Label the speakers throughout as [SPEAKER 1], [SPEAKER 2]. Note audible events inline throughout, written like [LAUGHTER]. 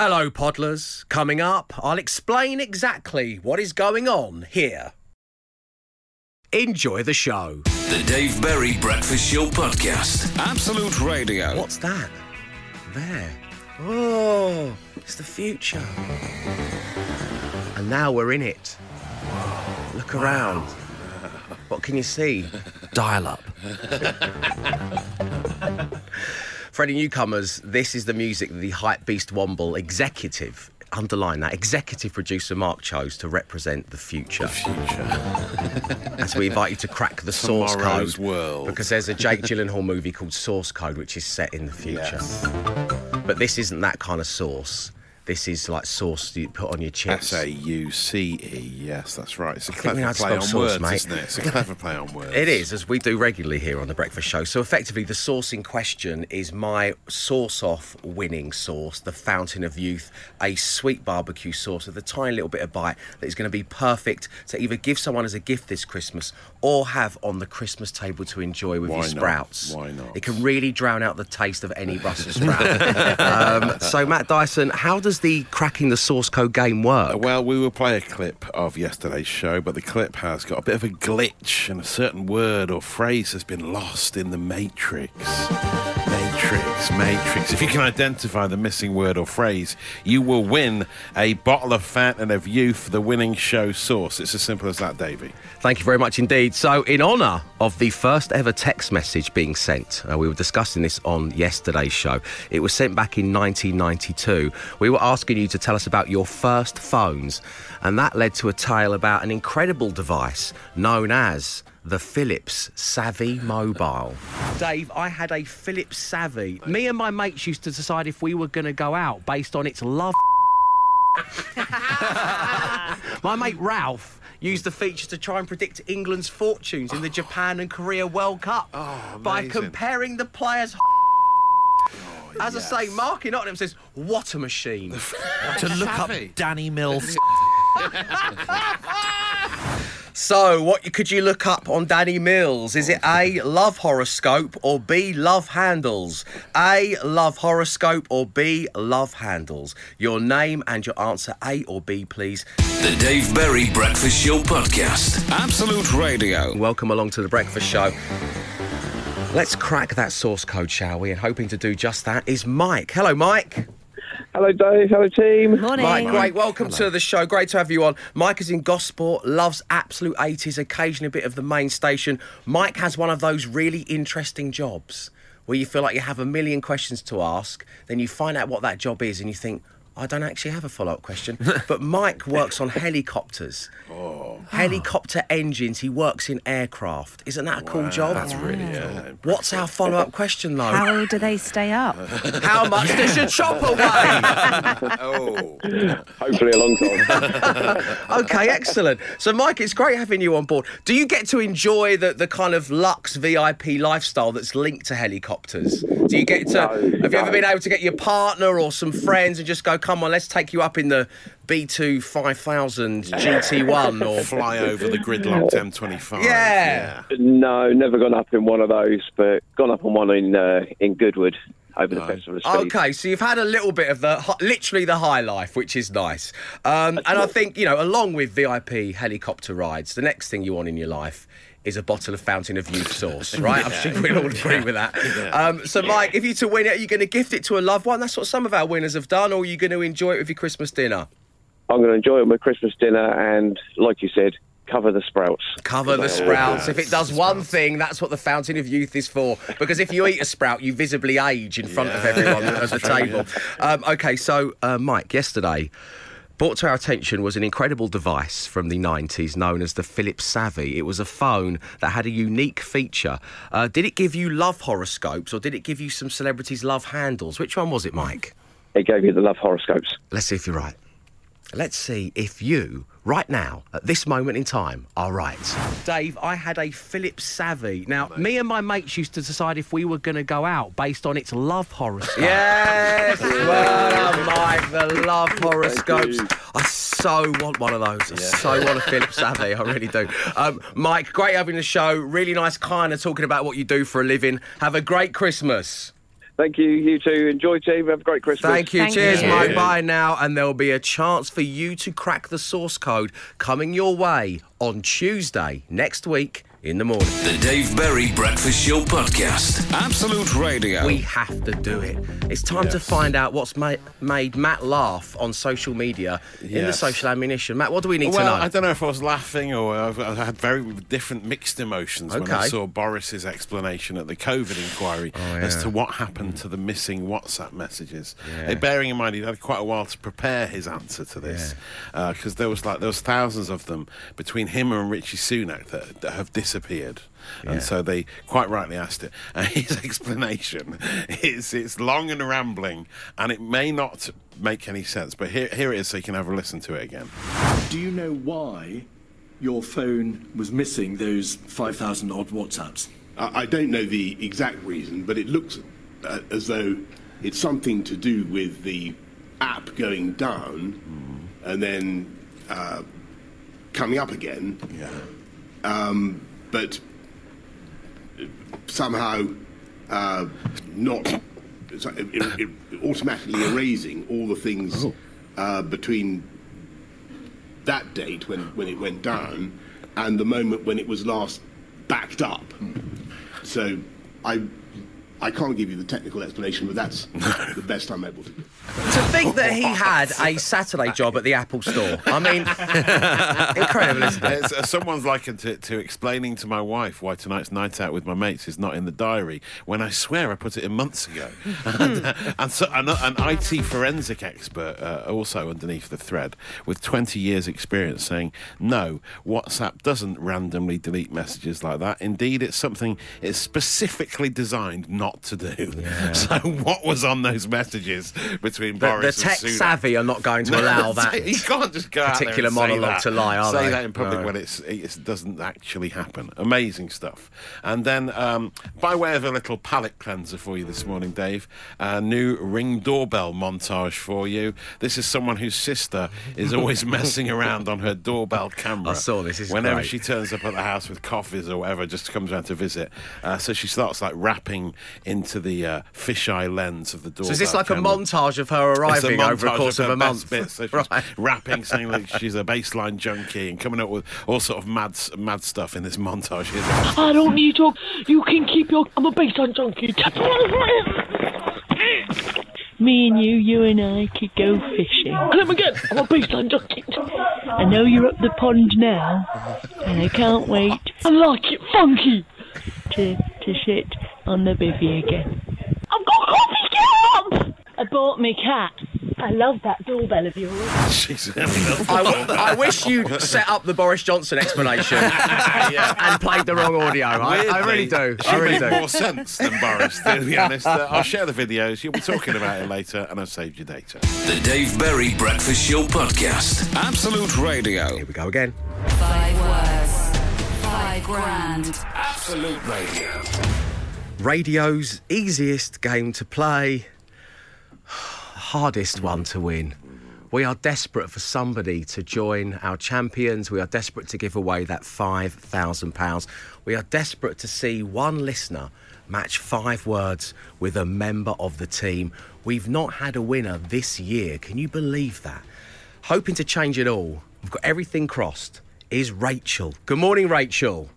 [SPEAKER 1] Hello, Podlers. Coming up, I'll explain exactly what is going on here. Enjoy the show.
[SPEAKER 2] The Dave Berry Breakfast Show Podcast. Absolute Radio.
[SPEAKER 1] What's that? There. Oh, it's the future. And now we're in it. Look around. What can you see? Dial up. [LAUGHS] For any newcomers, this is the music that the Hype Beast Womble executive, underline that, executive producer Mark chose to represent the future.
[SPEAKER 3] future. [LAUGHS]
[SPEAKER 1] As we invite you to crack the source code.
[SPEAKER 3] world.
[SPEAKER 1] Because there's a Jake Gyllenhaal movie called Source Code, which is set in the future.
[SPEAKER 3] Yes.
[SPEAKER 1] But this isn't that kind of sauce. This is like sauce you put on your chips.
[SPEAKER 3] S A U C E. Yes, that's right. It's a clever
[SPEAKER 1] know how to
[SPEAKER 3] play on
[SPEAKER 1] sauce,
[SPEAKER 3] words,
[SPEAKER 1] mate.
[SPEAKER 3] isn't it? It's a clever play on [LAUGHS] words.
[SPEAKER 1] It is, as we do regularly here on the Breakfast Show. So, effectively, the sauce in question is my sauce off winning sauce, the Fountain of Youth, a sweet barbecue sauce with a tiny little bit of bite that is going to be perfect to either give someone as a gift this Christmas or have on the Christmas table to enjoy with
[SPEAKER 3] Why
[SPEAKER 1] your
[SPEAKER 3] not?
[SPEAKER 1] sprouts.
[SPEAKER 3] Why not?
[SPEAKER 1] It can really drown out the taste of any Brussels [LAUGHS] sprout. um, so, Matt Dyson, how does the cracking the source code game work?
[SPEAKER 3] Uh, well, we will play a clip of yesterday's show, but the clip has got a bit of a glitch, and a certain word or phrase has been lost in the matrix. Matrix, matrix. If you can identify the missing word or phrase, you will win a bottle of Fountain of Youth, for the winning show source. It's as simple as that, Davey.
[SPEAKER 1] Thank you very much indeed. So, in honour of the first ever text message being sent, uh, we were discussing this on yesterday's show. It was sent back in 1992. We were asking you to tell us about your first phones, and that led to a tale about an incredible device known as the Philips Savvy Mobile. Dave, I had a Philips Savvy. Me and my mates used to decide if we were going to go out based on its love. [LAUGHS] My mate Ralph used the feature to try and predict England's fortunes in the Japan and Korea World Cup
[SPEAKER 3] Oh,
[SPEAKER 1] by comparing the players. Oh, As I say, Mark in Nottingham says, "What a machine!" [LAUGHS]
[SPEAKER 4] to look
[SPEAKER 3] Savvy.
[SPEAKER 4] up Danny Mills. [LAUGHS]
[SPEAKER 1] so, what could you look up on Danny Mills? Is it A, love horoscope, or B, love handles? A, love horoscope, or B, love handles? Your name and your answer, A or B, please.
[SPEAKER 2] The Dave Berry Breakfast Show Podcast. Absolute Radio.
[SPEAKER 1] Welcome along to the breakfast show. Let's crack that source code, shall we? And hoping to do just that is Mike. Hello, Mike.
[SPEAKER 5] Hello, Dave. Hello, team.
[SPEAKER 6] Morning.
[SPEAKER 1] Mike, great. Welcome to the show. Great to have you on. Mike is in Gosport, loves absolute 80s, occasionally a bit of the main station. Mike has one of those really interesting jobs where you feel like you have a million questions to ask, then you find out what that job is and you think, I don't actually have a follow up question. [LAUGHS] but Mike works on helicopters, Oh. helicopter engines. He works in aircraft. Isn't that a cool job?
[SPEAKER 3] That's really uh,
[SPEAKER 1] What's our follow up question, though?
[SPEAKER 6] How do they stay up? [LAUGHS]
[SPEAKER 1] How much does your chopper weigh? [LAUGHS]
[SPEAKER 3] Oh,
[SPEAKER 5] Hopefully, a long time.
[SPEAKER 1] okay, excellent. So, Mike, it's great having you on board. Do you get to enjoy the, the kind of luxe VIP lifestyle that's linked to helicopters? Do you get to?
[SPEAKER 5] No,
[SPEAKER 1] have you ever been able to get your partner or some friends and just go, come on, let's take you up in the B2 5000 GT1 [LAUGHS] or.
[SPEAKER 3] fly over the gridlocked M25.
[SPEAKER 1] Yeah.
[SPEAKER 5] no, never gone up in one of those, but gone up on one in uh, in Goodwood over the festival of speed.
[SPEAKER 1] Okay, so you've had a little bit of the literally the high life, which is nice. Um, and I think you know, along with VIP helicopter rides, the next thing you want in your life is a bottle of Fountain of Youth sauce, [LAUGHS] right? I'm sure we'll all agree with that. Um, so, Mike, if you to win it, are you going to gift it to a loved one? That's what some of our winners have done, or are you going to enjoy it with your Christmas dinner?
[SPEAKER 5] I'm going to enjoy it with my Christmas dinner, and like you said, cover the sprouts.
[SPEAKER 1] Cover the sprouts. If it does one thing, that's what the Fountain of Youth is for. Because if you eat a sprout, you visibly age in front of everyone [LAUGHS]
[SPEAKER 3] yeah,
[SPEAKER 1] at the
[SPEAKER 3] that's true,
[SPEAKER 1] table. Um, okay, so uh, Mike, yesterday. Brought to our attention was an incredible device from the 90s known as the Philips Savvy. It was a phone that had a unique feature. Uh, did it give you love horoscopes or did it give you some celebrities' love handles? Which one was it, Mike?
[SPEAKER 5] It gave you the love horoscopes.
[SPEAKER 1] Let's see if you're right. Let's see if you, right now, at this moment in time, are right. Dave, I had a Philips Savvy. Now, me and my mates used to decide if we were going to go out based on its love horoscope. Yes! [LAUGHS] well done, Mike. The love horoscopes. I so want one of those. I so want a Philips Savvy. I really do. Um, Mike, great having the show. Really nice kind of talking about what you do for a living. Have a great Christmas.
[SPEAKER 5] Thank you. You too. Enjoy, team. Have a great Christmas.
[SPEAKER 1] Thank you.
[SPEAKER 4] Thank
[SPEAKER 1] Cheers,
[SPEAKER 4] you.
[SPEAKER 1] mate. Bye now. And there'll be a chance for you to crack the source code coming your way on Tuesday next week in the morning.
[SPEAKER 2] The Dave Berry Breakfast Show Podcast. Absolute Radio.
[SPEAKER 1] We have to do it. It's time to find out what's ma- made Matt laugh on social media in the social ammunition. Matt, what do we need
[SPEAKER 3] well,
[SPEAKER 1] to know?
[SPEAKER 3] I don't know if I was laughing or I've, had very different mixed emotions when I saw Boris's explanation at the COVID inquiry as
[SPEAKER 1] yeah.
[SPEAKER 3] to what happened to the missing WhatsApp messages. Uh, bearing in mind he had quite a while to prepare his answer to this because there was like there was thousands of them between him and Rishi Sunak that, that have disappeared. Appeared, and so they quite rightly asked it. And [LAUGHS] his explanation is it's long and rambling, and it may not make any sense. But here, here it is, so you can have a listen to it again.
[SPEAKER 6] Do you know why your phone was missing those 5,000 odd WhatsApps?
[SPEAKER 7] I I don't know the exact reason, but it looks uh, as though it's something to do with the app going down and then uh, coming up again,
[SPEAKER 3] Yeah.
[SPEAKER 7] But somehow uh, not it, it, it automatically erasing all the things uh, between that date when, when it went down and the moment when it was last backed up. So I I can't give you the technical explanation, but that's [LAUGHS] the best I'm able to do.
[SPEAKER 1] to think that he had a Saturday job at the Apple store. I mean, [LAUGHS] incredible, isn't it?
[SPEAKER 3] It's, uh, someone's likened it to explaining to my wife why tonight's night out with my mates is not in the diary when I swear I put it in months ago. [LAUGHS] and, uh, and so an, an IT forensic expert uh, also underneath the thread with 20 years experience saying no, WhatsApp doesn't randomly delete messages like that. Indeed, it's something it's specifically designed not to do. [LAUGHS] So what was on those messages between
[SPEAKER 1] The, the tech
[SPEAKER 3] and
[SPEAKER 1] savvy are not going to [LAUGHS]
[SPEAKER 3] No,
[SPEAKER 1] allow that.
[SPEAKER 3] You can't just go out there
[SPEAKER 1] particular
[SPEAKER 3] and say
[SPEAKER 1] monologue
[SPEAKER 3] that.
[SPEAKER 1] to lie, are
[SPEAKER 3] say
[SPEAKER 1] they?
[SPEAKER 3] that in public
[SPEAKER 1] No.
[SPEAKER 3] when it's, it doesn't actually happen. Amazing stuff. And then, um, by way of a little palate cleanser for you this morning, Dave, a new ring doorbell montage for you. This is someone whose sister is always [LAUGHS] messing around on her doorbell camera.
[SPEAKER 1] I saw this, it's
[SPEAKER 3] Whenever
[SPEAKER 1] great.
[SPEAKER 3] she turns up at the house with coffees or whatever, just comes around to visit. Uh, so she starts like rapping into the uh, fisheye lens of the door.
[SPEAKER 1] So is this like
[SPEAKER 3] camera.
[SPEAKER 1] a montage of her
[SPEAKER 3] It's
[SPEAKER 1] arriving over a course of,
[SPEAKER 3] her
[SPEAKER 1] a month?
[SPEAKER 3] Bits. So [LAUGHS] she's
[SPEAKER 1] Right.
[SPEAKER 3] rapping, saying like [LAUGHS] she's a baseline junkie, and coming up with all sort of mad, mad stuff in this montage. Here's it.
[SPEAKER 8] I don't need to. You can keep your. I'm a baseline junkie. Me and you, you and I could go fishing. And I'm again. I'm a baseline junkie. I know you're up the pond now, and I can't wait. I like it funky. To to sit on the bivvy again. I've got coffee cup. I bought me cat. I love that doorbell of yours.
[SPEAKER 3] She's really
[SPEAKER 1] I, w- I wish you'd set up the Boris Johnson explanation and played the wrong audio. I, I really do.
[SPEAKER 3] She
[SPEAKER 1] I really
[SPEAKER 3] made
[SPEAKER 1] do.
[SPEAKER 3] more sense than Boris, to be honest. Uh, I'll share the videos. You'll be talking about it later, and I've saved your data.
[SPEAKER 2] The Dave Berry Breakfast Show Podcast. Absolute Radio.
[SPEAKER 1] Here we go again.
[SPEAKER 4] Five words. Five grand.
[SPEAKER 2] Absolute Radio.
[SPEAKER 1] Radio's easiest game to play, [SIGHS] hardest one to win. We are desperate for somebody to join our champions. We are desperate to give away that £5,000. We are desperate to see one listener match five words with a member of the team. We've not had a winner this year. Can you believe that? Hoping to change it all. We've got everything crossed. Is Rachel. Good morning, Rachel.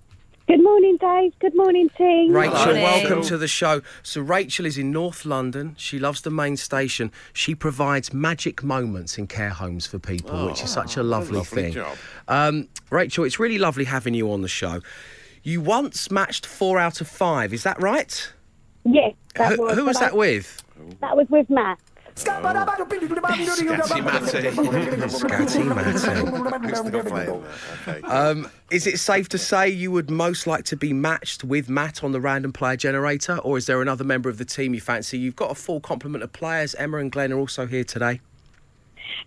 [SPEAKER 9] Good morning, Dave. Good morning, team.
[SPEAKER 1] Rachel,
[SPEAKER 4] Morning.
[SPEAKER 1] welcome to the show. So, Rachel is in North London. She loves the main station. She provides magic moments in care homes for people, which is such a lovely,
[SPEAKER 3] lovely
[SPEAKER 1] thing. Um, Rachel, it's really lovely having you on the show. You once matched four out of five, is that right?
[SPEAKER 9] Yes, that
[SPEAKER 1] Who,
[SPEAKER 9] was.
[SPEAKER 1] who was
[SPEAKER 9] but
[SPEAKER 1] that with?
[SPEAKER 9] That was with Matt.
[SPEAKER 3] Scatty Matty.
[SPEAKER 1] Scatty Matty.
[SPEAKER 3] Who's the playing.
[SPEAKER 1] Um, is it safe to say you would most like to be matched with Matt on the random player generator, or is there another member of the team you fancy? You've got a full complement of players. Emma and Glenn are also here today.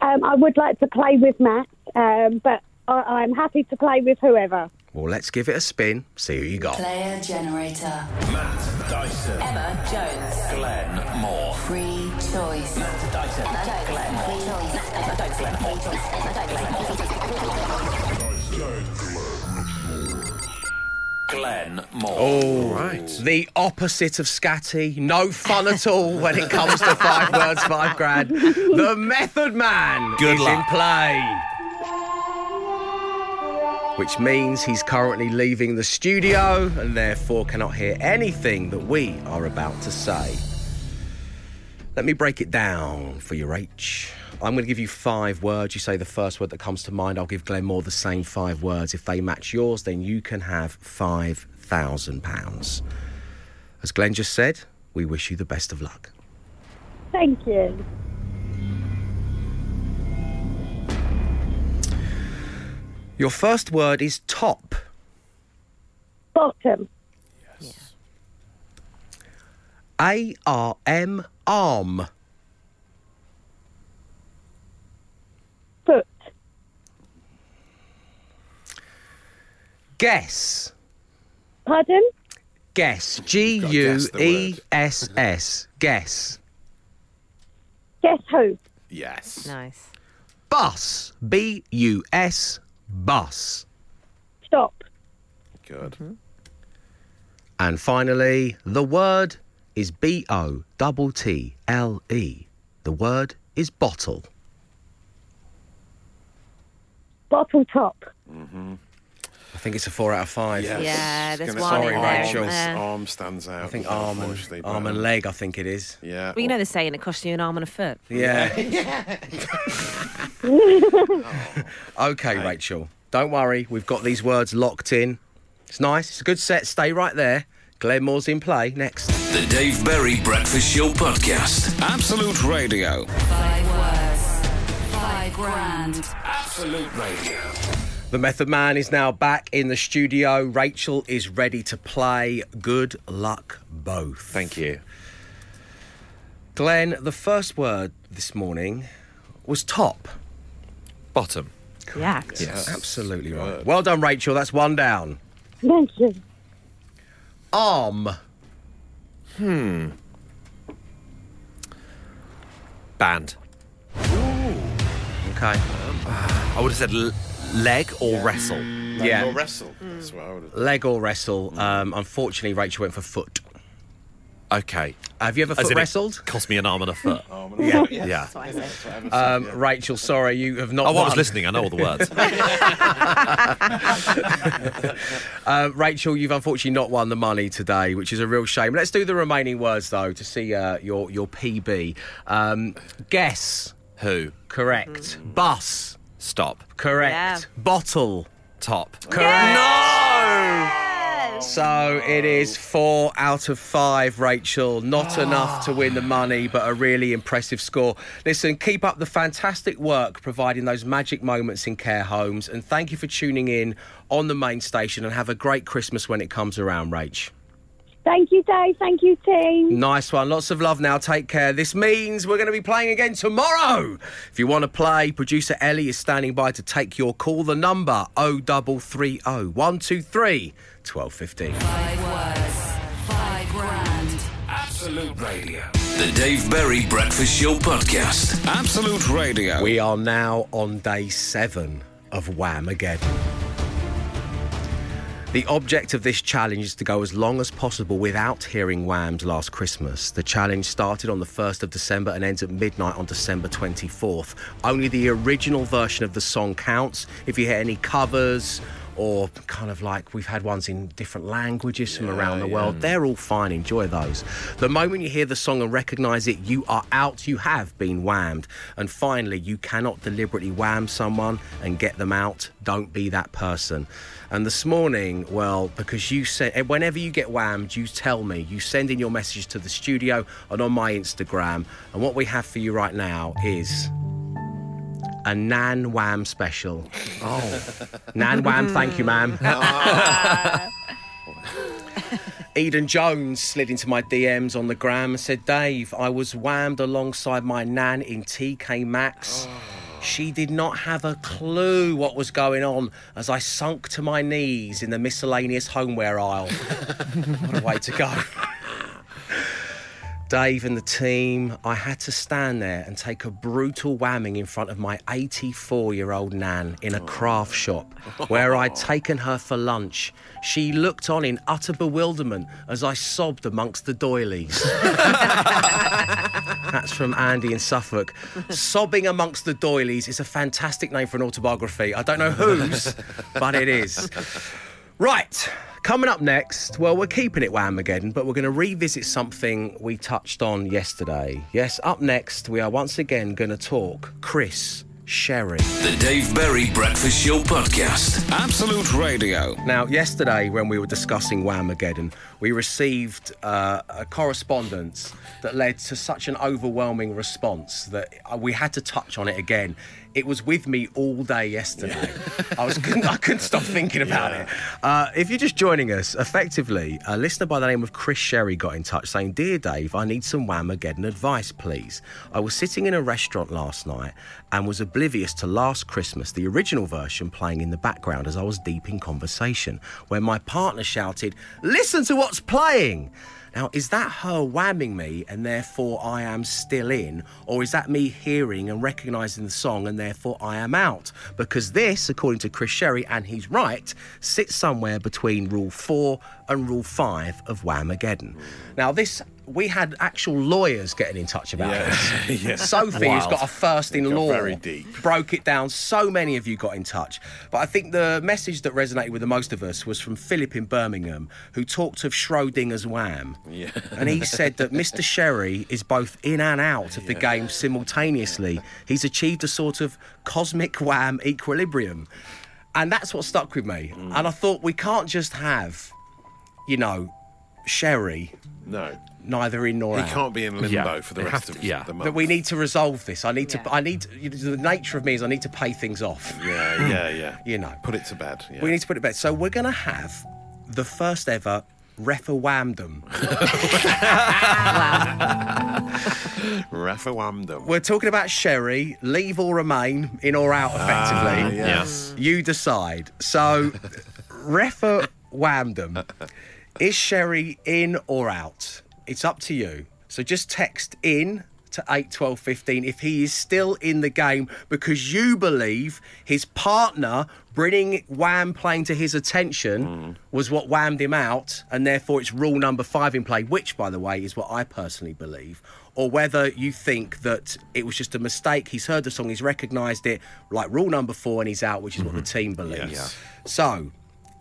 [SPEAKER 9] Um, I would like to play with Matt, um, but I, I'm happy to play with whoever.
[SPEAKER 1] Well, let's give it a spin, see who you got.
[SPEAKER 4] Player generator.
[SPEAKER 2] Matt Dyson.
[SPEAKER 4] Emma Jones.
[SPEAKER 2] Glenn Moore.
[SPEAKER 4] Free choice.
[SPEAKER 2] Matt Dyson.
[SPEAKER 4] Glenn. Free choice. Emma Jones. Glenn. Free choice. Emma Jones. Glenn. Free choice.
[SPEAKER 2] Glenn Moore.
[SPEAKER 1] Oh,
[SPEAKER 3] Right.
[SPEAKER 1] The opposite of scatty. No fun at all when it comes to five words, five grand. The Method Man
[SPEAKER 10] Good
[SPEAKER 1] is
[SPEAKER 10] luck.
[SPEAKER 1] in play. Which means he's currently leaving the studio and therefore cannot hear anything that we are about to say. Let me break it down for you, H. I'm going to give you five words. You say the first word that comes to mind. I'll give Glenn Moore the same five words. If they match yours, then you can have £5,000. As Glenn just said, we wish you the best of luck.
[SPEAKER 9] Thank you.
[SPEAKER 1] Your first word is top.
[SPEAKER 9] Bottom. Yes.
[SPEAKER 1] A R M, Um. arm.
[SPEAKER 9] Foot.
[SPEAKER 1] Guess.
[SPEAKER 9] Pardon?
[SPEAKER 1] Guess. G
[SPEAKER 3] gotta
[SPEAKER 1] U
[SPEAKER 3] guess the
[SPEAKER 1] E S S. Guess.
[SPEAKER 9] Guess who?
[SPEAKER 3] Yes.
[SPEAKER 11] Nice.
[SPEAKER 1] Bus. B U S. Bus.
[SPEAKER 9] Stop.
[SPEAKER 3] Good. Mm-hmm.
[SPEAKER 1] And finally, the word is B O T T L E. The word is bottle.
[SPEAKER 9] Bottle top. Mhm.
[SPEAKER 1] I think it's a four out of five.
[SPEAKER 3] Yes.
[SPEAKER 11] Yeah, there's
[SPEAKER 3] Gonna
[SPEAKER 11] one
[SPEAKER 3] say
[SPEAKER 1] in
[SPEAKER 3] arm,
[SPEAKER 1] there, Rachel.
[SPEAKER 11] Uh,
[SPEAKER 3] arm stands out.
[SPEAKER 1] I think arm and,
[SPEAKER 3] unfortunately,
[SPEAKER 1] arm and
[SPEAKER 3] um,
[SPEAKER 1] leg, I think it is.
[SPEAKER 3] Yeah.
[SPEAKER 11] Well, you know the saying, it costs you an arm and a foot.
[SPEAKER 1] Yeah. [LAUGHS] [LAUGHS] [LAUGHS] okay, Rachel. Don't worry. We've got these words locked in. It's nice. It's a good set. Stay right there. Glenn Moore's in play. Next.
[SPEAKER 2] The Dave Berry Breakfast Show Podcast. Absolute Radio.
[SPEAKER 4] Five words. Five grand.
[SPEAKER 2] Absolute Radio.
[SPEAKER 1] The Method Man is now back in the studio. Rachel is ready to play. Good luck, both.
[SPEAKER 10] Thank you.
[SPEAKER 1] Glenn, the first word this morning was top.
[SPEAKER 10] Bottom.
[SPEAKER 11] Yeah.
[SPEAKER 10] Yes.
[SPEAKER 1] Absolutely right. Well done, Rachel. That's one down.
[SPEAKER 9] Thank you.
[SPEAKER 1] Arm. Hmm.
[SPEAKER 10] Band.
[SPEAKER 1] Okay.
[SPEAKER 10] I would have said l- leg or wrestle.
[SPEAKER 1] Yeah.
[SPEAKER 3] Or wrestle. That's what I would have.
[SPEAKER 1] Leg or wrestle. Um, unfortunately, Rachel went for foot.
[SPEAKER 10] Okay.
[SPEAKER 1] Have you ever
[SPEAKER 10] As
[SPEAKER 1] foot
[SPEAKER 10] in it
[SPEAKER 1] wrestled?
[SPEAKER 10] Cost me an arm and a foot.
[SPEAKER 1] Yeah.
[SPEAKER 10] yeah.
[SPEAKER 1] Um, Rachel, sorry, you have not.
[SPEAKER 10] Oh, I was listening. I know all the words. [LAUGHS]
[SPEAKER 1] Uh, Rachel, you've unfortunately not won the money today, which is a real shame. Let's do the remaining words though to see uh, your your PB. Um, guess.
[SPEAKER 10] Who?
[SPEAKER 1] Correct. Bus.
[SPEAKER 10] Stop.
[SPEAKER 1] Correct.
[SPEAKER 11] Yeah.
[SPEAKER 1] Bottle.
[SPEAKER 10] Top.
[SPEAKER 1] Correct. No. So it is four out of five, Rachel. Not ah. enough to win the money, but a really impressive score. Listen, keep up the fantastic work providing those magic moments in care homes. And thank you for tuning in on the main station and have a great Christmas when it comes around, Rach.
[SPEAKER 9] Thank you, Dave. Thank you, team.
[SPEAKER 1] Nice one. Lots of love now. Take care. This means we're going to be playing again tomorrow. If you want to play, producer Ellie is standing by to take your call. The number 0330 123 1215.
[SPEAKER 4] Five words. Five grand.
[SPEAKER 2] Absolute Radio. The Dave Berry Breakfast Show Podcast. Absolute Radio.
[SPEAKER 1] We are now on day seven of Wham again. The object of this challenge is to go as long as possible without hearing Wham's Last Christmas. The challenge started on the 1st of December and ends at midnight on December 24th. Only the original version of the song counts. If you hear any covers or kind of like we've had ones in different languages from around the world, they're all fine. Enjoy those. The moment you hear the song and recognise it, you are out. You have been whammed. And finally, you cannot deliberately wham someone and get them out. Don't be that person. And this morning, well, because you said eh, whenever you get whammed, you tell me. You send in your message to the studio and on my Instagram. And what we have for you right now is a Nan Wham special. Oh. [LAUGHS] Nan Wham, thank you, ma'am. [LAUGHS] Ah. [LAUGHS] Eden Jones slid into my DMs on the gram and said, Dave, I was whammed alongside my Nan in TK Maxx. Ah. She did not have a clue what was going on as I sunk to my knees in the miscellaneous homeware aisle. what a way to go. Dave and the team, I had to stand there and take a brutal whamming in front of my 84 year old Nan in a craft shop where I'd [LAUGHS] taken her for lunch. She looked on in utter bewilderment as I sobbed amongst the doilies. [LAUGHS] That's from Andy in Suffolk. Sobbing amongst the doilies is a fantastic name for an autobiography. I don't know whose, but it is. Right, coming up next, well, we're keeping it Whamageddon, but we're going to revisit something we touched on yesterday. Yes, up next, we are once again going to talk Chris Sherry.
[SPEAKER 2] The Dave Berry Breakfast Show Podcast. Absolute Radio.
[SPEAKER 1] Now, yesterday, when we were discussing Whamageddon, we received uh, a correspondence that led to such an overwhelming response that we had to touch on it again. It was with me all day yesterday. I was couldn't, I couldn't stop thinking about it. Uh, if you're just joining us, effectively, a listener by the name of Chris Sherry got in touch saying, "Dear Dave, I need some Whamageddon advice, please. I was sitting in a restaurant last night and was oblivious to Last Christmas, the original version, playing in the background as I was deep in conversation, when my partner shouted, "Listen to what's playing!" Now, is that her whamming me and therefore I am still in? Or is that me hearing and recognising the song and therefore I am out? Because this, according to Chris Sherry, and he's right, sits somewhere between rule four and rule five of Whamageddon. Now, this. We had actual lawyers getting in touch about
[SPEAKER 3] Yeah.
[SPEAKER 1] this. [LAUGHS]
[SPEAKER 3] Yeah.
[SPEAKER 1] Sophie, who's got a first in law,
[SPEAKER 3] very deep.
[SPEAKER 1] broke it down. So many of you got in touch. But I think the message that resonated with the most of us was from Philip in Birmingham, who talked of Schrodinger's wham.
[SPEAKER 3] Yeah.
[SPEAKER 1] And he said that [LAUGHS] Mr. Sherry is both in and out of the game simultaneously. He's achieved a sort of cosmic wham equilibrium. And that's what stuck with me.
[SPEAKER 3] Mm.
[SPEAKER 1] And I thought we can't just have, you know, Sherry
[SPEAKER 3] No.
[SPEAKER 1] neither in nor
[SPEAKER 3] He
[SPEAKER 1] out.
[SPEAKER 3] He can't be in limbo
[SPEAKER 10] Yeah,
[SPEAKER 3] for the
[SPEAKER 10] they
[SPEAKER 3] rest
[SPEAKER 10] have
[SPEAKER 3] of
[SPEAKER 10] to- yeah.
[SPEAKER 3] the month.
[SPEAKER 1] That we need to resolve this. I need to.
[SPEAKER 11] Yeah.
[SPEAKER 1] I need. You know, the nature of me is I need to pay things off.
[SPEAKER 3] Yeah, yeah, yeah.
[SPEAKER 1] You know.
[SPEAKER 3] Put it to bed. Yeah.
[SPEAKER 1] We need to put it back. So we're going to have the first ever referendum. [LAUGHS]
[SPEAKER 3] Refer-Wham-Dum.
[SPEAKER 1] We're talking about Sherry, leave or remain, in or out, effectively.
[SPEAKER 3] Ah,
[SPEAKER 10] Yes.
[SPEAKER 1] You decide. So, referendum. Is Sherry in or out? It's up to you. So just text in to 8 12 15 if he is still in the game because you believe his partner bringing Wham playing to his attention hmm. was what whammed him out, and therefore it's rule number five in play, which, by the way, is what I personally believe. Or whether you think that it was just a mistake. He's heard the song, he's recognised it, like rule number four, and he's out, which is what the mm-hmm. team believes.
[SPEAKER 3] Yes.
[SPEAKER 1] So,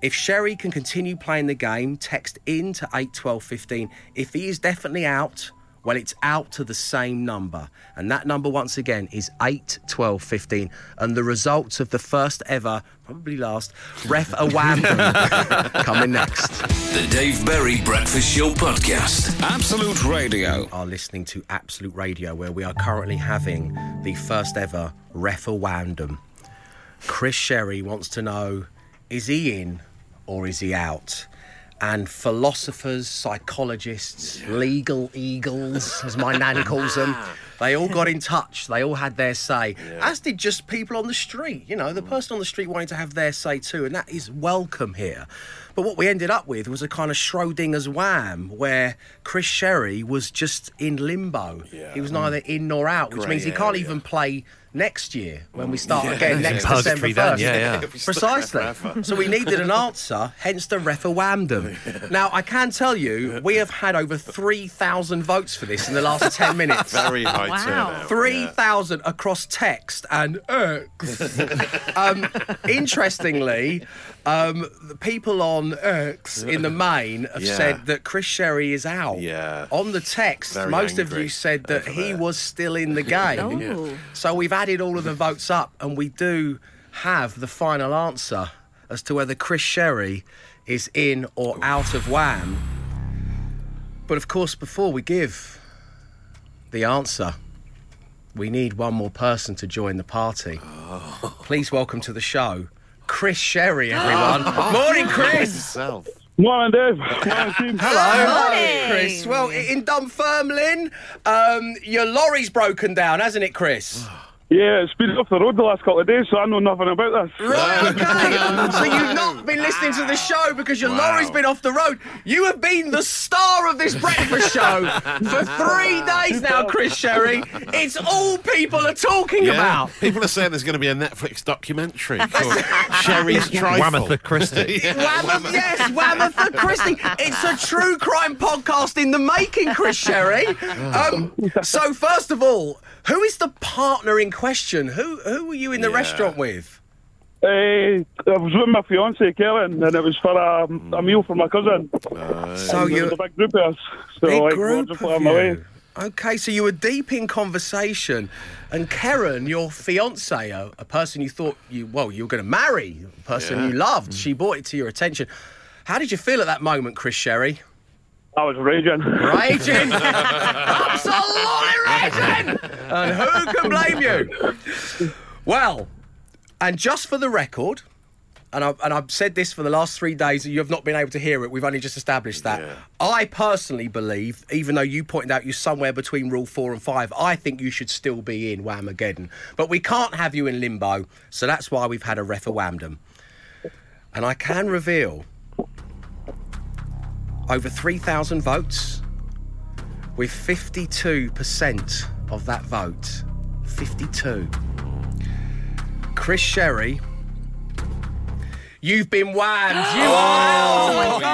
[SPEAKER 1] if Sherry can continue playing the game, text in to 81215. If he is definitely out, well, it's out to the same number. And that number, once again, is 8 12 15. And the results of the first ever, probably last, Ref a Wham [LAUGHS] coming next.
[SPEAKER 2] The Dave Berry Breakfast Show Podcast. Absolute Radio.
[SPEAKER 1] are listening to Absolute Radio, where we are currently having the first ever referendum. Chris Sherry wants to know is he in or is he out? And philosophers, psychologists, legal eagles, as my nan calls them, [LAUGHS] they all got in touch. They all had their say, as did just people on the street. You know, the mm. person on the street wanting to have their say too, and that is welcome here. But what we ended up with was a kind of Schrodinger's wham, where Chris Sherry was just in limbo.
[SPEAKER 3] Yeah.
[SPEAKER 1] He was neither in nor out, which
[SPEAKER 3] Grey
[SPEAKER 1] means he can't
[SPEAKER 3] area.
[SPEAKER 1] even play next year when we start again next
[SPEAKER 10] Purgatory
[SPEAKER 1] December 1st.
[SPEAKER 10] then, yeah, yeah.
[SPEAKER 3] If we stuck
[SPEAKER 1] Precisely. So we needed an answer, hence the referendum. [LAUGHS] Now, I can tell you, we have had over 3,000 votes for this in the last 10 [LAUGHS] minutes.
[SPEAKER 3] Very high
[SPEAKER 11] Wow.
[SPEAKER 3] turnout.
[SPEAKER 1] 3,000 across text and X. [LAUGHS] um, interestingly, um, the people on X in the main have
[SPEAKER 3] Yeah.
[SPEAKER 1] said that Chris Sherry is out.
[SPEAKER 3] Yeah.
[SPEAKER 1] On the text,
[SPEAKER 3] Very
[SPEAKER 1] most of you said that he
[SPEAKER 3] there.
[SPEAKER 1] was still in the [LAUGHS] game.
[SPEAKER 11] Oh.
[SPEAKER 1] So we've added all of the votes up, and we do have the final answer as to whether Chris Sherry is in or out of Wham. But of course, before we give the answer, we need one more person to join the party. Please welcome to the show, Chris Sherry, [GASPS] everyone. Morning, Chris.
[SPEAKER 3] Self.
[SPEAKER 12] Morning, Dave. [LAUGHS] Morning, team.
[SPEAKER 1] Hello,
[SPEAKER 11] Morning.
[SPEAKER 1] Chris. Well, in Dunfermline, um, your lorry's broken down, hasn't it, Chris? [SIGHS]
[SPEAKER 12] Yeah, it's been off the road the last couple of days, so I know nothing about this.
[SPEAKER 1] Right, okay. [LAUGHS] so you've not been listening to the show because your lorry's been off the road. You have been the star of this breakfast show for three days now, Chris Sherry. It's all people are talking
[SPEAKER 3] Yeah.
[SPEAKER 1] about.
[SPEAKER 3] People are saying there's going to be a Netflix documentary [LAUGHS] called Sherry's Trifle.
[SPEAKER 10] Wamatha Christie. [LAUGHS]
[SPEAKER 1] Whammo- yes, Wamatha Christie. It's a true crime podcast in the making, Chris Sherry. Um, so, first of all, who is the partner in question? Who who were you in the restaurant with?
[SPEAKER 12] Uh, I was with my fiance Karen, and it was for a, a meal for my cousin.
[SPEAKER 1] So you-
[SPEAKER 12] a big group of us. So
[SPEAKER 1] Big
[SPEAKER 12] like,
[SPEAKER 1] group of
[SPEAKER 12] on my way.
[SPEAKER 1] you. Okay, so you were deep in conversation, and Karen, your fiance, a, a person you thought you well you were going to marry, a person
[SPEAKER 12] Yeah.
[SPEAKER 1] you loved, she brought it to your attention. How did you feel at that moment, Chris Sherry?
[SPEAKER 12] I was raging.
[SPEAKER 1] Raging, [LAUGHS] absolutely raging, and who can blame you? Well, and just for the record. And, I, and I've said this for the last three days, and you have not been able to hear it. We've only just established that. I personally believe, even though you pointed out you're somewhere between rule four and five, I think you should still be in Whamageddon. But we can't have you in limbo, so that's why we've had a referendum. And I can reveal over 3,000 votes, with 52% of that vote. 52. Chris Sherry, you've been whammed. [GASPS] You are oh out of the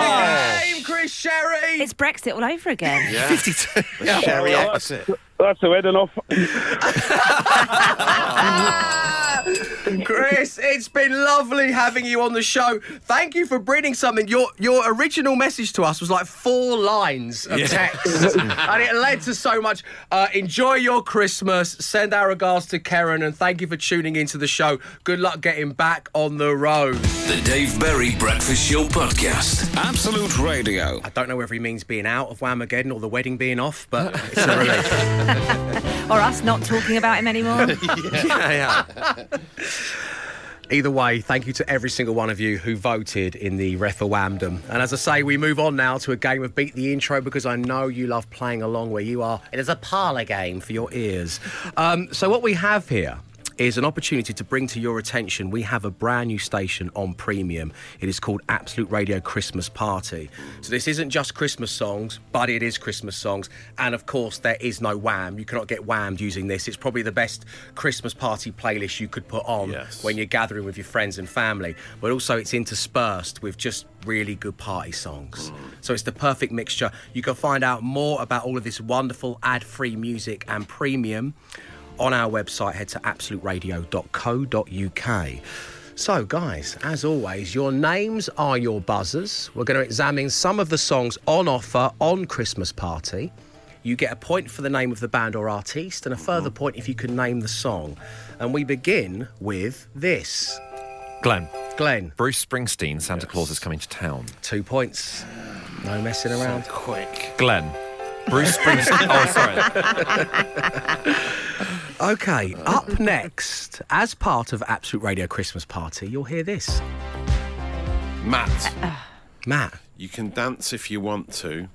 [SPEAKER 1] game, Chris Sherry.
[SPEAKER 11] It's Brexit all over again.
[SPEAKER 3] Yeah. [LAUGHS] 52. Sherry
[SPEAKER 12] Well,
[SPEAKER 3] exit.
[SPEAKER 12] That's the wedding off. [LAUGHS] [LAUGHS]
[SPEAKER 1] Chris, it's been lovely having you on the show. Thank you for bringing something. Your your original message to us was like four lines of
[SPEAKER 13] Yeah.
[SPEAKER 1] text, and it led to so much. Uh, enjoy your Christmas. Send our regards to Karen, and thank you for tuning into the show. Good luck getting back on the road.
[SPEAKER 2] The Dave Berry Breakfast Show Podcast. Absolute Radio.
[SPEAKER 1] I don't know whether he means being out of Whamageddon or the wedding being off, but it's a [LAUGHS] relief.
[SPEAKER 11] or us not talking about him anymore. [LAUGHS] [LAUGHS]
[SPEAKER 1] Either way, thank you to every single one of you who voted in the referendum. And as I say, we move on now to a game of Beat the Intro because I know you love playing along where you are. It is a parlour game for your ears. Um, so, what we have here is an opportunity to bring to your attention we have a brand new station on premium. It is called absolute radio christmas party. So this isn't just christmas songs but it is christmas songs. And of course there is no wham! You cannot get whammed using this. It's probably the best christmas party playlist you could put on when you're gathering with your friends and family. But also it's interspersed with just really good party songs. Mm. So it's the perfect mixture. You can find out more about all of this wonderful ad-free music and premium on our website, head to absoluteradio.co.uk. So, guys, as always, your names are your buzzers. We're going to examine some of the songs on offer on Christmas Party. You get a point for the name of the band or artiste, and a further point if you can name the song. And we begin with this.
[SPEAKER 10] Glenn.
[SPEAKER 1] Glenn.
[SPEAKER 10] Bruce Springsteen, Santa Claus is coming to town.
[SPEAKER 1] Two points. No messing around.
[SPEAKER 3] quick.
[SPEAKER 10] Glenn. Bruce Springsteen. oh, sorry. [LAUGHS]
[SPEAKER 1] Okay, up next, as part of Absolute Radio Christmas Party, you'll hear this.
[SPEAKER 3] Matt. Uh, uh.
[SPEAKER 1] Matt.
[SPEAKER 3] You can dance if you want to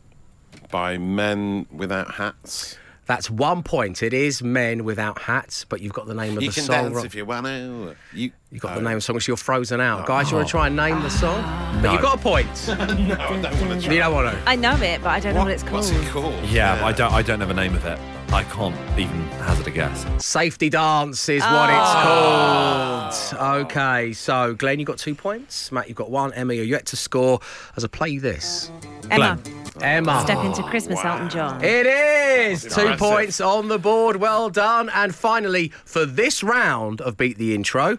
[SPEAKER 3] by men without hats.
[SPEAKER 1] That's one point. It is Men Without Hats, but you've got the name of
[SPEAKER 3] You
[SPEAKER 1] the
[SPEAKER 3] can
[SPEAKER 1] song
[SPEAKER 3] dance
[SPEAKER 1] wrong.
[SPEAKER 3] if you want to. You,
[SPEAKER 1] You've got the name of the song, so you're frozen out. Guys, you want to try and name the song? But you've got a point. [LAUGHS]
[SPEAKER 3] no, I don't want to
[SPEAKER 1] You don't want to.
[SPEAKER 11] I know it, but I don't know what it's called.
[SPEAKER 3] What's it called?
[SPEAKER 10] Yeah, I don't. I don't know the name of it. I can't even hazard a guess.
[SPEAKER 1] Safety Dance is what it's ah. called. Okay, so Glenn, you got two points. Matt, you've got one. Emma, you're yet to score. As I play this,
[SPEAKER 11] Emma.
[SPEAKER 1] Emma.
[SPEAKER 11] Step into Christmas, Elton John.
[SPEAKER 1] It is two
[SPEAKER 3] Impressive.
[SPEAKER 1] points on the board. Well done. And finally, for this round of Beat the Intro,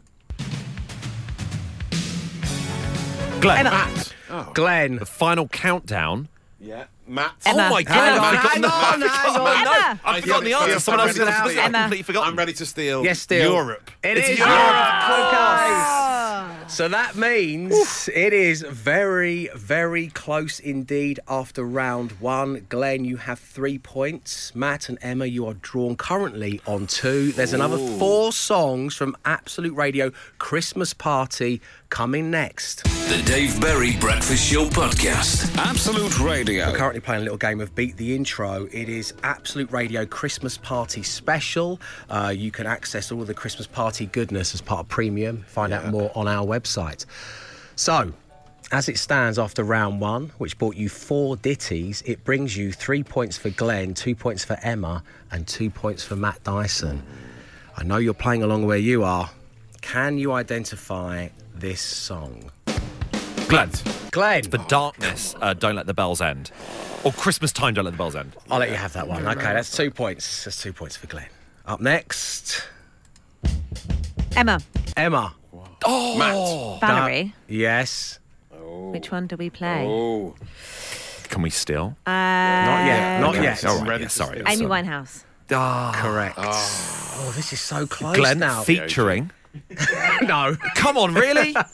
[SPEAKER 10] Glenn.
[SPEAKER 3] Matt. Oh.
[SPEAKER 1] Glenn.
[SPEAKER 10] The final countdown.
[SPEAKER 3] Yeah. Matt.
[SPEAKER 11] Emma.
[SPEAKER 10] Oh my god!
[SPEAKER 1] Hang on,
[SPEAKER 10] I've forgotten
[SPEAKER 1] hang
[SPEAKER 10] the-
[SPEAKER 1] on,
[SPEAKER 10] I've forgotten-
[SPEAKER 1] on.
[SPEAKER 10] no,
[SPEAKER 11] Emma.
[SPEAKER 10] I've forgotten the answer. Someone else is going to
[SPEAKER 1] Emma.
[SPEAKER 10] I've completely forgotten.
[SPEAKER 3] I'm ready to steal.
[SPEAKER 1] Yes, still.
[SPEAKER 3] Europe.
[SPEAKER 1] It
[SPEAKER 10] It's
[SPEAKER 1] is
[SPEAKER 10] Europe.
[SPEAKER 1] Okay. Ah. So that means it is very, very close indeed after round one. Glenn, you have three points. Matt and Emma, you are drawn currently on two. There's another four songs from Absolute Radio Christmas Party coming next.
[SPEAKER 2] The Dave Berry Breakfast Show Podcast. Absolute Radio.
[SPEAKER 1] We're currently playing a little game of Beat the Intro. It is Absolute Radio Christmas Party Special. Uh, you can access all of the Christmas party goodness as part of Premium. Find out more on our website. So, as it stands after round one, which brought you four ditties, it brings you three points for Glenn, two points for Emma, and two points for Matt Dyson. I know you're playing along where you are. Can you identify this song?
[SPEAKER 10] Glenn.
[SPEAKER 1] Glenn.
[SPEAKER 10] The darkness. Uh, don't let the bells end. Or Christmas time. Don't let the bells end.
[SPEAKER 1] I'll let you have that one. Okay, that's two points. That's two points for Glenn. Up next,
[SPEAKER 11] Emma.
[SPEAKER 1] Emma.
[SPEAKER 10] Oh,
[SPEAKER 3] Matt.
[SPEAKER 11] Valerie.
[SPEAKER 1] Yes.
[SPEAKER 11] Which one do we play?
[SPEAKER 3] Oh,
[SPEAKER 10] Can we steal?
[SPEAKER 11] Uh,
[SPEAKER 1] Not yet. Not yet.
[SPEAKER 10] All right.
[SPEAKER 3] ready
[SPEAKER 10] yeah,
[SPEAKER 3] to
[SPEAKER 10] sorry.
[SPEAKER 3] steal.
[SPEAKER 11] Amy
[SPEAKER 10] sorry.
[SPEAKER 11] Winehouse.
[SPEAKER 10] Ah,
[SPEAKER 1] Correct. Oh. this is so close
[SPEAKER 10] Glenn
[SPEAKER 1] now.
[SPEAKER 10] featuring. [LAUGHS]
[SPEAKER 1] no.
[SPEAKER 10] Come on, really? [LAUGHS]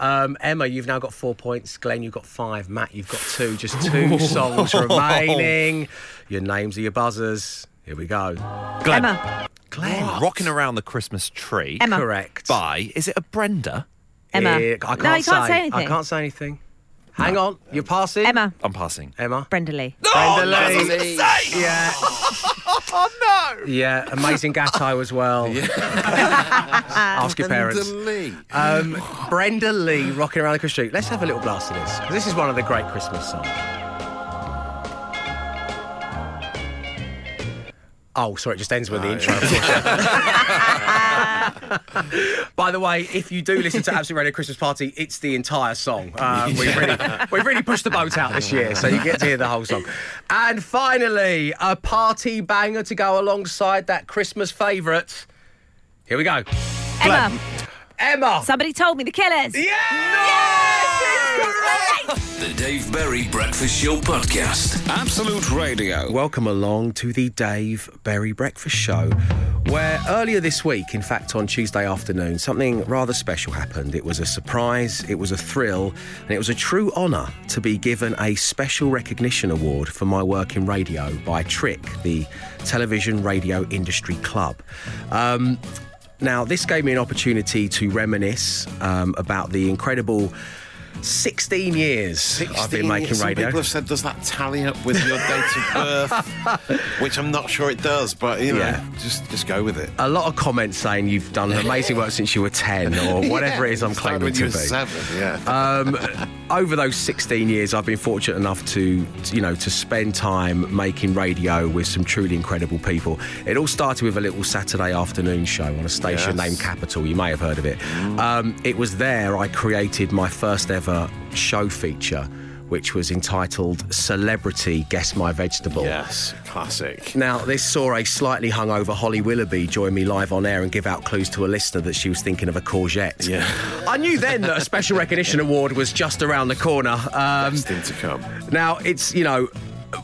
[SPEAKER 1] Um, Emma, you've now got four points. Glenn, you've got five. Matt, you've got two. Just two [LAUGHS] songs remaining. Your names are your buzzers. Here we go.
[SPEAKER 10] Glenn.
[SPEAKER 11] Emma.
[SPEAKER 1] Glenn.
[SPEAKER 10] Rocking around the Christmas tree.
[SPEAKER 11] Emma.
[SPEAKER 1] Correct.
[SPEAKER 10] By is it a Brenda?
[SPEAKER 11] Emma.
[SPEAKER 1] Eh, I can't,
[SPEAKER 11] No, you can't say
[SPEAKER 1] I
[SPEAKER 11] anything.
[SPEAKER 1] I can't say anything. Hang on. You're passing.
[SPEAKER 11] Emma.
[SPEAKER 10] I'm passing.
[SPEAKER 1] Emma.
[SPEAKER 11] Brenda Lee.
[SPEAKER 1] Brenda
[SPEAKER 10] no,
[SPEAKER 1] Lee.
[SPEAKER 10] I was gonna say. [LAUGHS]
[SPEAKER 1] Yeah.
[SPEAKER 10] Oh no!
[SPEAKER 1] Yeah. Amazing Gatto as well. [LAUGHS] Ask your parents.
[SPEAKER 3] Lee.
[SPEAKER 1] Um, Brenda Lee rocking around the Christmas street. Let's have a little blast of this. 'cause This is one of the great Christmas songs. Oh, sorry, it just ends with the intro. [LAUGHS] By the way, if you do listen to Absolute Radio Christmas Party, it's the entire song. Uh, we've, really, we've really pushed the boat out this year, so you get to hear the whole song. And finally, a party banger to go alongside that Christmas favourite. Here we go.
[SPEAKER 11] Emma.
[SPEAKER 1] Emma.
[SPEAKER 11] Somebody told me the killers. Yeah.
[SPEAKER 2] The Dave Berry Breakfast Show Podcast. Absolute Radio.
[SPEAKER 1] Welcome along to the Dave Berry Breakfast Show, where earlier this week, in fact on Tuesday afternoon, something rather special happened. It was a surprise, it was a thrill, and it was a true honour to be given a special recognition award for my work in radio by TRIC, the Television Radio Industry Club. Um, now, this gave me an opportunity to reminisce um, about the incredible 16 years I've been making
[SPEAKER 3] Some
[SPEAKER 1] radio.
[SPEAKER 3] people have said, does that tally up with your date of birth? [LAUGHS] Which I'm not sure it does, but you know,
[SPEAKER 1] Yeah.
[SPEAKER 3] just just go with it.
[SPEAKER 1] a lot of comments saying you've done amazing work since you were 10 or [LAUGHS] whatever it is I'm claiming to be.
[SPEAKER 3] seven, yeah.
[SPEAKER 1] Um, over those 16 years, I've been fortunate enough to, you know, to spend time making radio with some truly incredible people. It all started with a little Saturday afternoon show on a station
[SPEAKER 3] Yes. Mm.
[SPEAKER 1] named Capital. You may have heard of it. Um, it was there I created my first ever show feature, which was entitled "Celebrity Guess My Vegetable."
[SPEAKER 3] yes, classic.
[SPEAKER 1] Now, this saw a slightly hungover Holly Willoughby join me live on air and give out clues to a listener that she was thinking of a courgette.
[SPEAKER 3] Yeah.
[SPEAKER 1] I knew then that a special recognition award was just around the corner. [LAUGHS] Um,
[SPEAKER 3] thing to come.
[SPEAKER 1] now, it's, you know,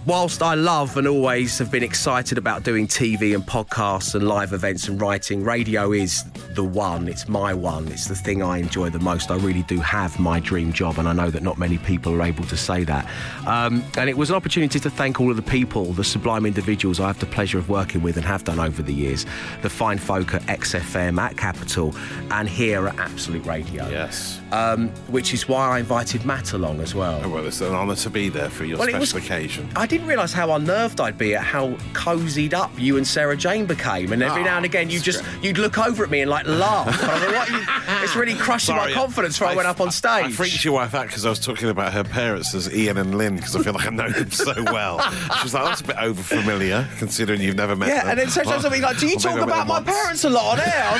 [SPEAKER 1] whilst I love and always have been excited about doing TV and podcasts and live events and writing, radio is the one. It's my one. It's the thing I enjoy the most. I really do have my dream job, and I know that not many people are able to say that. Um, and it was an opportunity to thank all of the people, the sublime individuals I have the pleasure of working with and have done over the years. The fine folk at XFM, at Capital, and here at Absolute Radio.
[SPEAKER 3] Yes.
[SPEAKER 1] Um, which is why I invited Matt along as well.
[SPEAKER 3] Oh, well, it's an honour to be there for your
[SPEAKER 1] Well,
[SPEAKER 3] special
[SPEAKER 1] was-
[SPEAKER 3] occasion.
[SPEAKER 1] I didn't realise how unnerved I'd be at how cozied up you and Sarah Jane became, and every
[SPEAKER 3] Oh,
[SPEAKER 1] now and again you just
[SPEAKER 3] great.
[SPEAKER 1] you'd look over at me and like laugh. And I thought, what you, it's really crushing
[SPEAKER 3] Sorry,
[SPEAKER 1] my confidence when I, went up on stage.
[SPEAKER 3] I freaked your wife out because I was talking about her parents as Ian and Lynn because I feel like I know them so well. She was like, that's a bit over familiar considering you've never met
[SPEAKER 1] yeah,
[SPEAKER 3] them.
[SPEAKER 1] and then sometimes I'll be like, "Do you talk
[SPEAKER 3] I
[SPEAKER 1] about my
[SPEAKER 3] once.
[SPEAKER 1] parents a lot on air?"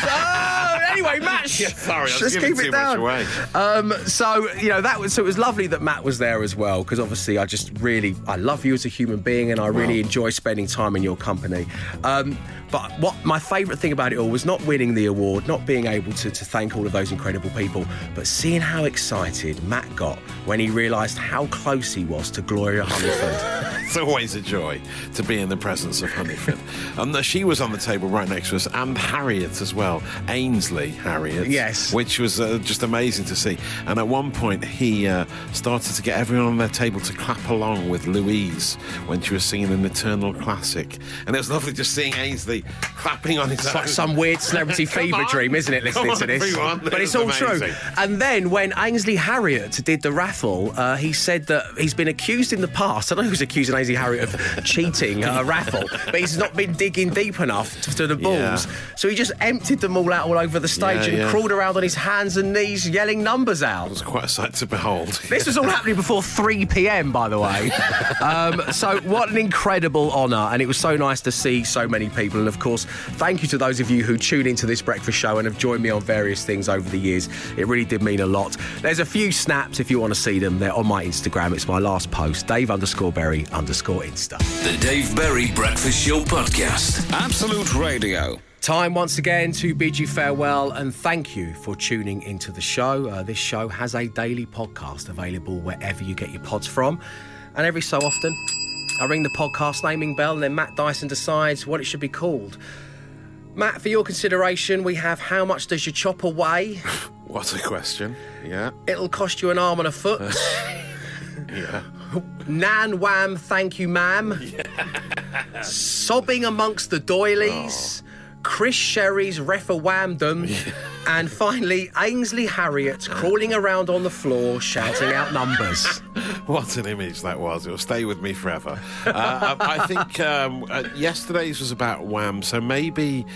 [SPEAKER 1] I was like, "Oh, anyway, [LAUGHS] Matt,
[SPEAKER 3] Yeah, sorry, I was giving
[SPEAKER 1] keep it down."
[SPEAKER 3] away.
[SPEAKER 1] Um, so you know that was so it was lovely that Matt was there as well because obviously I just really I love you as a human being and I really enjoy spending time in your company. Um, but what my favourite thing about it all was not winning the award, not being able to, to thank all of those incredible people, but seeing how excited Matt got when he realised how close he was to Gloria Hunniford. [LAUGHS]
[SPEAKER 3] it's always a joy to be in the presence of Hunniford. and uh, she was on the table right next to us, and Harriott as well, Ainsley Harriott.
[SPEAKER 1] Yes.
[SPEAKER 3] which was uh, just amazing to see. And at one point, he uh, started to get everyone on their table to clap along with Louise when she was singing an Eternal classic, and it was lovely just seeing Ainsley clapping on his
[SPEAKER 1] It's
[SPEAKER 3] own.
[SPEAKER 1] like some weird [LAUGHS] celebrity fever
[SPEAKER 3] on.
[SPEAKER 1] dream, isn't it, listening
[SPEAKER 3] Come
[SPEAKER 1] to this?
[SPEAKER 3] everyone.
[SPEAKER 1] But
[SPEAKER 3] It
[SPEAKER 1] it's all true. And then when Ainsley Harriott did the raffle, uh, he said that he's been accused in the past. I don't know who's accusing Ainsley Harriott of [LAUGHS] cheating at a raffle, but he's not been digging deep enough to, to the balls.
[SPEAKER 3] Yeah.
[SPEAKER 1] So he just emptied them all out all over the stage
[SPEAKER 3] Yeah,
[SPEAKER 1] and
[SPEAKER 3] yeah.
[SPEAKER 1] crawled around on his hands and knees yelling numbers out.
[SPEAKER 3] It was quite a sight to behold. [LAUGHS]
[SPEAKER 1] This was all happening before 3 p.m., by the way. [LAUGHS] Um, so, what an incredible honour, and it was so nice to see so many people. And of course, thank you to those of you who tune into this breakfast show and have joined me on various things over the years. It really did mean a lot. There's a few snaps if you want to see them. They're on my Instagram. It's my last post, Dave underscore Berry underscore Insta.
[SPEAKER 2] The Dave Berry Breakfast Show Podcast. Absolute Radio.
[SPEAKER 1] Time once again to bid you farewell and thank you for tuning into the show. Uh, this show has a daily podcast available wherever you get your pods from. And every so often, I ring the podcast naming bell and then Matt Dyson decides what it should be called. Matt, for your consideration, we have How Much Does Your Chopper Weigh? [LAUGHS]
[SPEAKER 3] What a question. Yeah.
[SPEAKER 1] It'll cost you an arm and a foot. [LAUGHS]
[SPEAKER 3] Yeah.
[SPEAKER 1] Nan Wham, thank you, ma'am. [LAUGHS] Sobbing amongst the doilies. Chris Sherry's Refer-Wham-Dum. And finally, Ainsley Harriott crawling around on the floor shouting out numbers. [LAUGHS]
[SPEAKER 3] What an image that was. It'll stay with me forever. Uh, I I think um, uh, yesterday's was about Wham, so maybe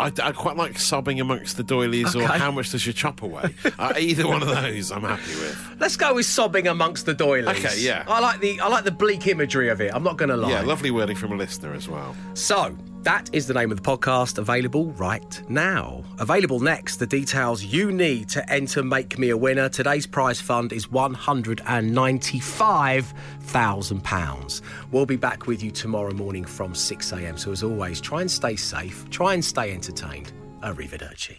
[SPEAKER 3] I'd, I'd quite like sobbing amongst the doilies or how much does your chop away? Uh, either one of those I'm happy with.
[SPEAKER 1] Let's go with sobbing amongst the doilies.
[SPEAKER 3] Okay, yeah.
[SPEAKER 1] I like the I like the bleak imagery of it. I'm not going to lie.
[SPEAKER 3] Yeah, lovely wording from a listener as well.
[SPEAKER 1] So, that is the name of the podcast, available right now. Available next, the details you need to enter Make Me a Winner. Today's prize fund is £195,000. We'll be back with you tomorrow morning from 6am. So, as always, try and stay safe, try and stay entertained. Arrivederci.